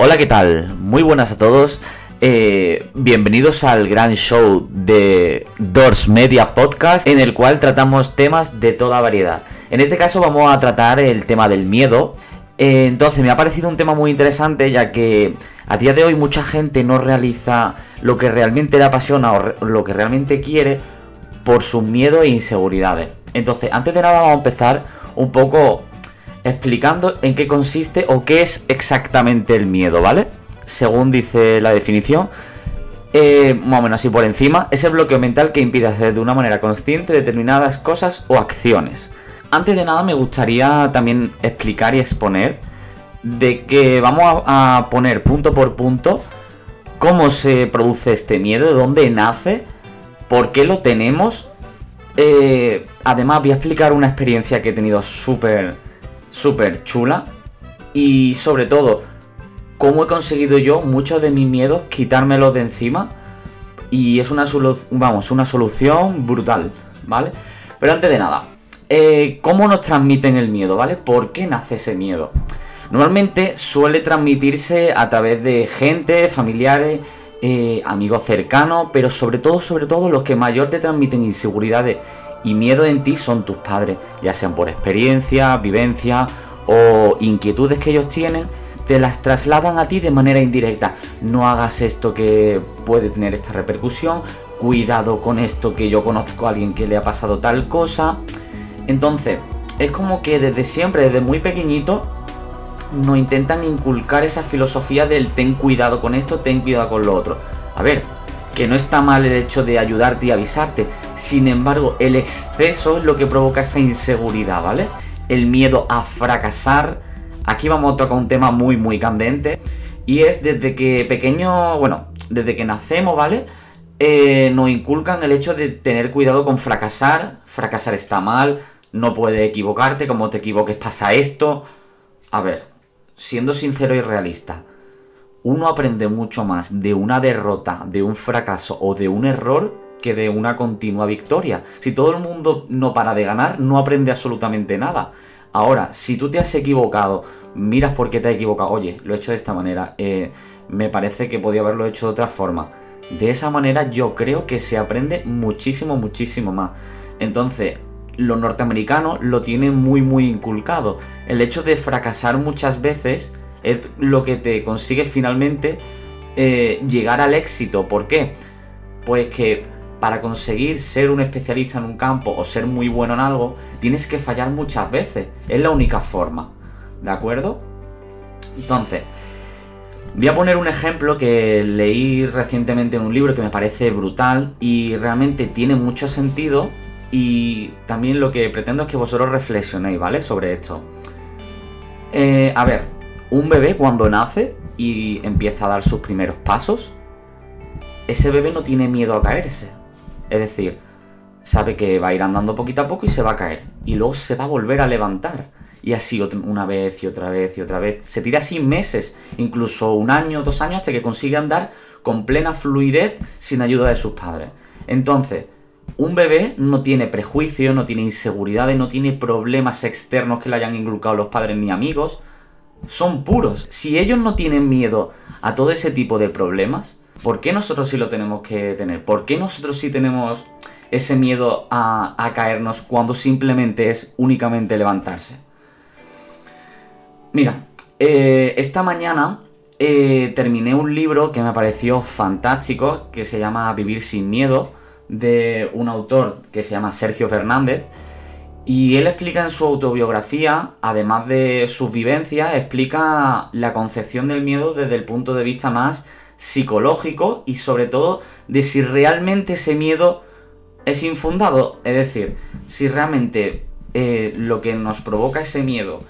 Hola, ¿qué tal? Muy buenas a todos. Eh, bienvenidos al gran show de Doors Media Podcast, en el cual tratamos temas de toda variedad. En este caso vamos a tratar el tema del miedo. Eh, entonces me ha parecido un tema muy interesante ya que a día de hoy mucha gente no realiza lo que realmente le apasiona o lo que realmente quiere por sus miedos e inseguridades. Entonces, antes de nada vamos a empezar un poco explicando en qué consiste o qué es exactamente el miedo, ¿vale? Según dice la definición, eh, más o menos así por encima, es el bloqueo mental que impide hacer de una manera consciente determinadas cosas o acciones. Antes de nada me gustaría también explicar y exponer de que vamos a, poner punto por punto cómo se produce este miedo, de dónde nace, por qué lo tenemos. Eh, además voy a explicar una experiencia que he tenido súper, súper chula. Y sobre todo, cómo he conseguido yo muchos de mis miedos quitármelos de encima. Y es una, vamos, una solución brutal, ¿vale? Pero antes de nada, eh, ¿cómo nos transmiten el miedo, ¿vale? ¿Por qué nace ese miedo? Normalmente suele transmitirse a través de gente, familiares, eh, amigos cercanos, pero sobre todo, sobre todo, los que mayor te transmiten inseguridades y miedo en ti son tus padres, ya sean por experiencia, vivencia o inquietudes que ellos tienen, te las trasladan a ti de manera indirecta. No hagas esto que puede tener esta repercusión, cuidado con esto que yo conozco a alguien que le ha pasado tal cosa. Entonces, es como que desde siempre, desde muy pequeñito, nos intentan inculcar esa filosofía del ten cuidado con esto, ten cuidado con lo otro. A ver, que no está mal el hecho de ayudarte y avisarte. Sin embargo, el exceso es lo que provoca esa inseguridad, ¿vale? El miedo a fracasar. Aquí vamos a tocar un tema muy, muy candente. Y es desde que pequeño, bueno, desde que nacemos, ¿vale? Eh, nos inculcan el hecho de tener cuidado con fracasar. Fracasar está mal, no puedes equivocarte, como te equivoques pasa esto. A ver, siendo sincero y realista, uno aprende mucho más de una derrota, de un fracaso o de un error que de una continua victoria. Si todo el mundo no para de ganar, no aprende absolutamente nada. Ahora, si tú te has equivocado, miras por qué te has equivocado, oye, lo he hecho de esta manera, eh, me parece que podía haberlo hecho de otra forma. De esa manera yo creo que se aprende muchísimo, muchísimo más. Entonces, los norteamericanos lo tienen muy muy inculcado. El hecho de fracasar muchas veces es lo que te consigue finalmente eh, llegar al éxito. ¿Por qué? Pues que para conseguir ser un especialista en un campo o ser muy bueno en algo, tienes que fallar muchas veces. Es la única forma. ¿De acuerdo? Entonces, voy a poner un ejemplo que leí recientemente en un libro que me parece brutal y realmente tiene mucho sentido y también lo que pretendo es que vosotros reflexionéis, ¿vale? Sobre esto. Eh, a ver, un bebé cuando nace y empieza a dar sus primeros pasos, ese bebé no tiene miedo a caerse. Es decir, sabe que va a ir andando poquito a poco y se va a caer. Y luego se va a volver a levantar. Y así una vez y otra vez y otra vez. Se tira así meses, incluso un año, dos años, hasta que consigue andar con plena fluidez sin ayuda de sus padres. Entonces, un bebé no tiene prejuicios, no tiene inseguridades, no tiene problemas externos que le hayan inculcado los padres ni amigos. Son puros. Si ellos no tienen miedo a todo ese tipo de problemas, ¿por qué nosotros sí lo tenemos que tener? ¿Por qué nosotros sí tenemos ese miedo a, caernos cuando simplemente es únicamente levantarse? Mira, eh, esta mañana eh, terminé un libro que me pareció fantástico, que se llama Vivir sin Miedo de un autor que se llama Sergio Fernández. Y él explica en su autobiografía, además de sus vivencias, explica la concepción del miedo desde el punto de vista más psicológico y sobre todo de si realmente ese miedo es infundado. Es decir, si realmente eh, lo que nos provoca ese miedo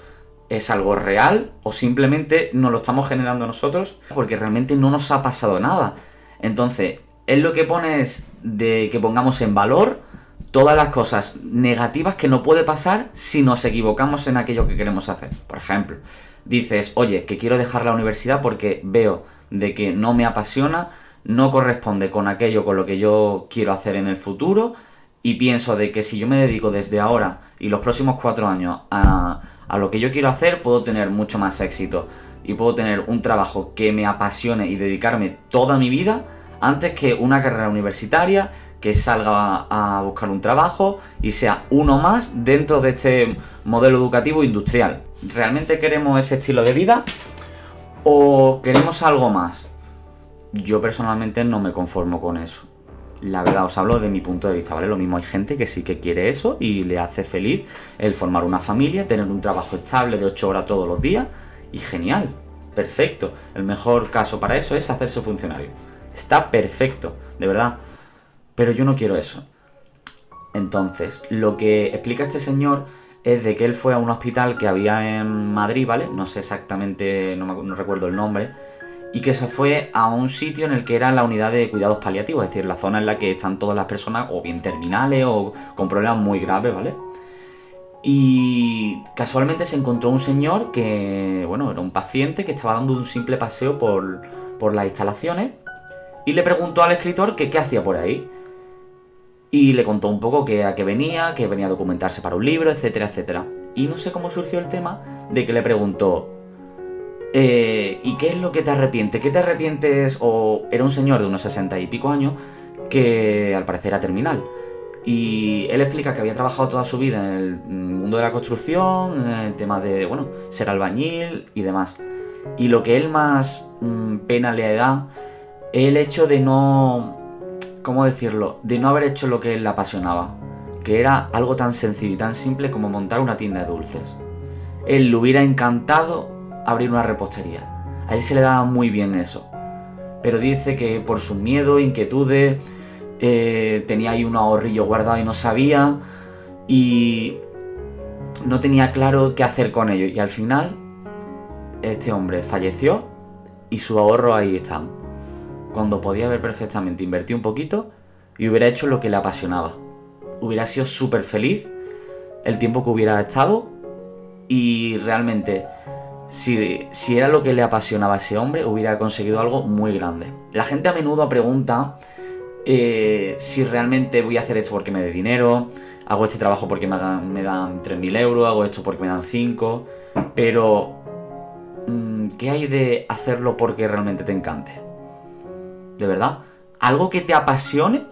es algo real o simplemente nos lo estamos generando nosotros porque realmente no nos ha pasado nada. Entonces, es lo que pones de que pongamos en valor todas las cosas negativas que no puede pasar si nos equivocamos en aquello que queremos hacer. Por ejemplo, dices, oye, que quiero dejar la universidad porque veo de que no me apasiona, no corresponde con aquello con lo que yo quiero hacer en el futuro y pienso de que si yo me dedico desde ahora y los próximos cuatro años a, a lo que yo quiero hacer, puedo tener mucho más éxito. y puedo tener un trabajo que me apasione y dedicarme toda mi vida antes que una carrera universitaria que salga a buscar un trabajo y sea uno más dentro de este modelo educativo industrial. ¿Realmente queremos ese estilo de vida o queremos algo más? Yo personalmente no me conformo con eso. La verdad, os hablo de mi punto de vista, ¿vale? Lo mismo hay gente que sí que quiere eso y le hace feliz el formar una familia, tener un trabajo estable de 8 horas todos los días y genial, perfecto. El mejor caso para eso es hacerse funcionario. Está perfecto, de verdad. Pero yo no quiero eso. Entonces, lo que explica este señor es de que él fue a un hospital que había en Madrid, ¿vale? No sé exactamente, no, recuerdo el nombre. Y que se fue a un sitio en el que era la unidad de cuidados paliativos, es decir, la zona en la que están todas las personas o bien terminales o con problemas muy graves, ¿vale? Y casualmente se encontró un señor que, bueno, era un paciente que estaba dando un simple paseo por, por las instalaciones y le preguntó al escritor que qué hacía por ahí. Y le contó un poco que a qué venía, que venía a documentarse para un libro, etcétera, etcétera. Y no sé cómo surgió el tema de que le preguntó, eh, ¿y qué es lo que te arrepiente? ¿Qué te arrepientes? O era un señor de unos sesenta y pico años que al parecer era terminal. Y él explica que había trabajado toda su vida en el mundo de la construcción, en el tema de, bueno, ser albañil y demás. Y lo que él más mm, pena le da es el hecho de no ¿cómo decirlo? De no haber hecho lo que él le apasionaba, que era algo tan sencillo y tan simple como montar una tienda de dulces. Él le hubiera encantado abrir una repostería. A él se le daba muy bien eso. Pero dice que por su miedo, inquietudes, eh, tenía ahí un ahorrillo guardado y no sabía. Y no tenía claro qué hacer con ello. Y al final, este hombre falleció y su ahorro ahí están cuando podía haber perfectamente invertido un poquito y hubiera hecho lo que le apasionaba. Hubiera sido súper feliz el tiempo que hubiera estado y realmente si, si, era lo que le apasionaba a ese hombre hubiera conseguido algo muy grande. La gente a menudo pregunta eh, si realmente voy a hacer esto porque me dé dinero, hago este trabajo porque me, me dan 3.000 euros, hago esto porque me dan 5, pero mm, ¿qué hay de hacerlo porque realmente te encante? De verdad, algo que te apasione.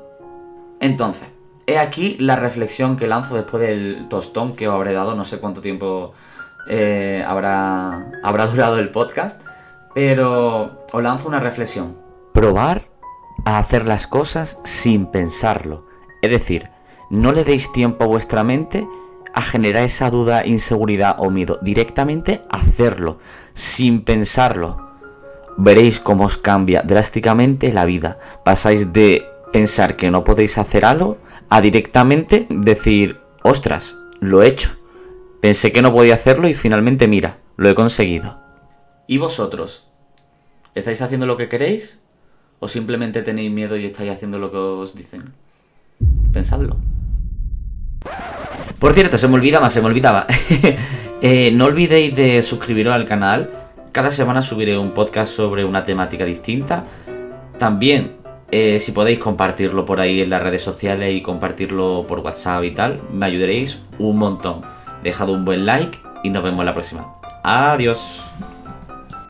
Entonces, he aquí la reflexión que lanzo después del tostón que os habré dado, no sé cuánto tiempo eh, habrá, habrá durado el podcast, pero os lanzo una reflexión. Probar a hacer las cosas sin pensarlo. Es decir, no le deis tiempo a vuestra mente a generar esa duda, inseguridad o miedo. Directamente hacerlo, sin pensarlo veréis cómo os cambia drásticamente la vida. Pasáis de pensar que no podéis hacer algo a directamente decir, ostras, lo he hecho. Pensé que no podía hacerlo y finalmente mira, lo he conseguido. ¿Y vosotros? ¿Estáis haciendo lo que queréis? ¿O simplemente tenéis miedo y estáis haciendo lo que os dicen? Pensadlo. Por cierto, se me olvidaba, se me olvidaba. Eh, no olvidéis de suscribiros al canal cada semana subiré un podcast sobre una temática distinta. También, eh, si podéis compartirlo por ahí en las redes sociales y compartirlo por WhatsApp y tal, me ayudaréis un montón. Dejad un buen like y nos vemos la próxima. Adiós.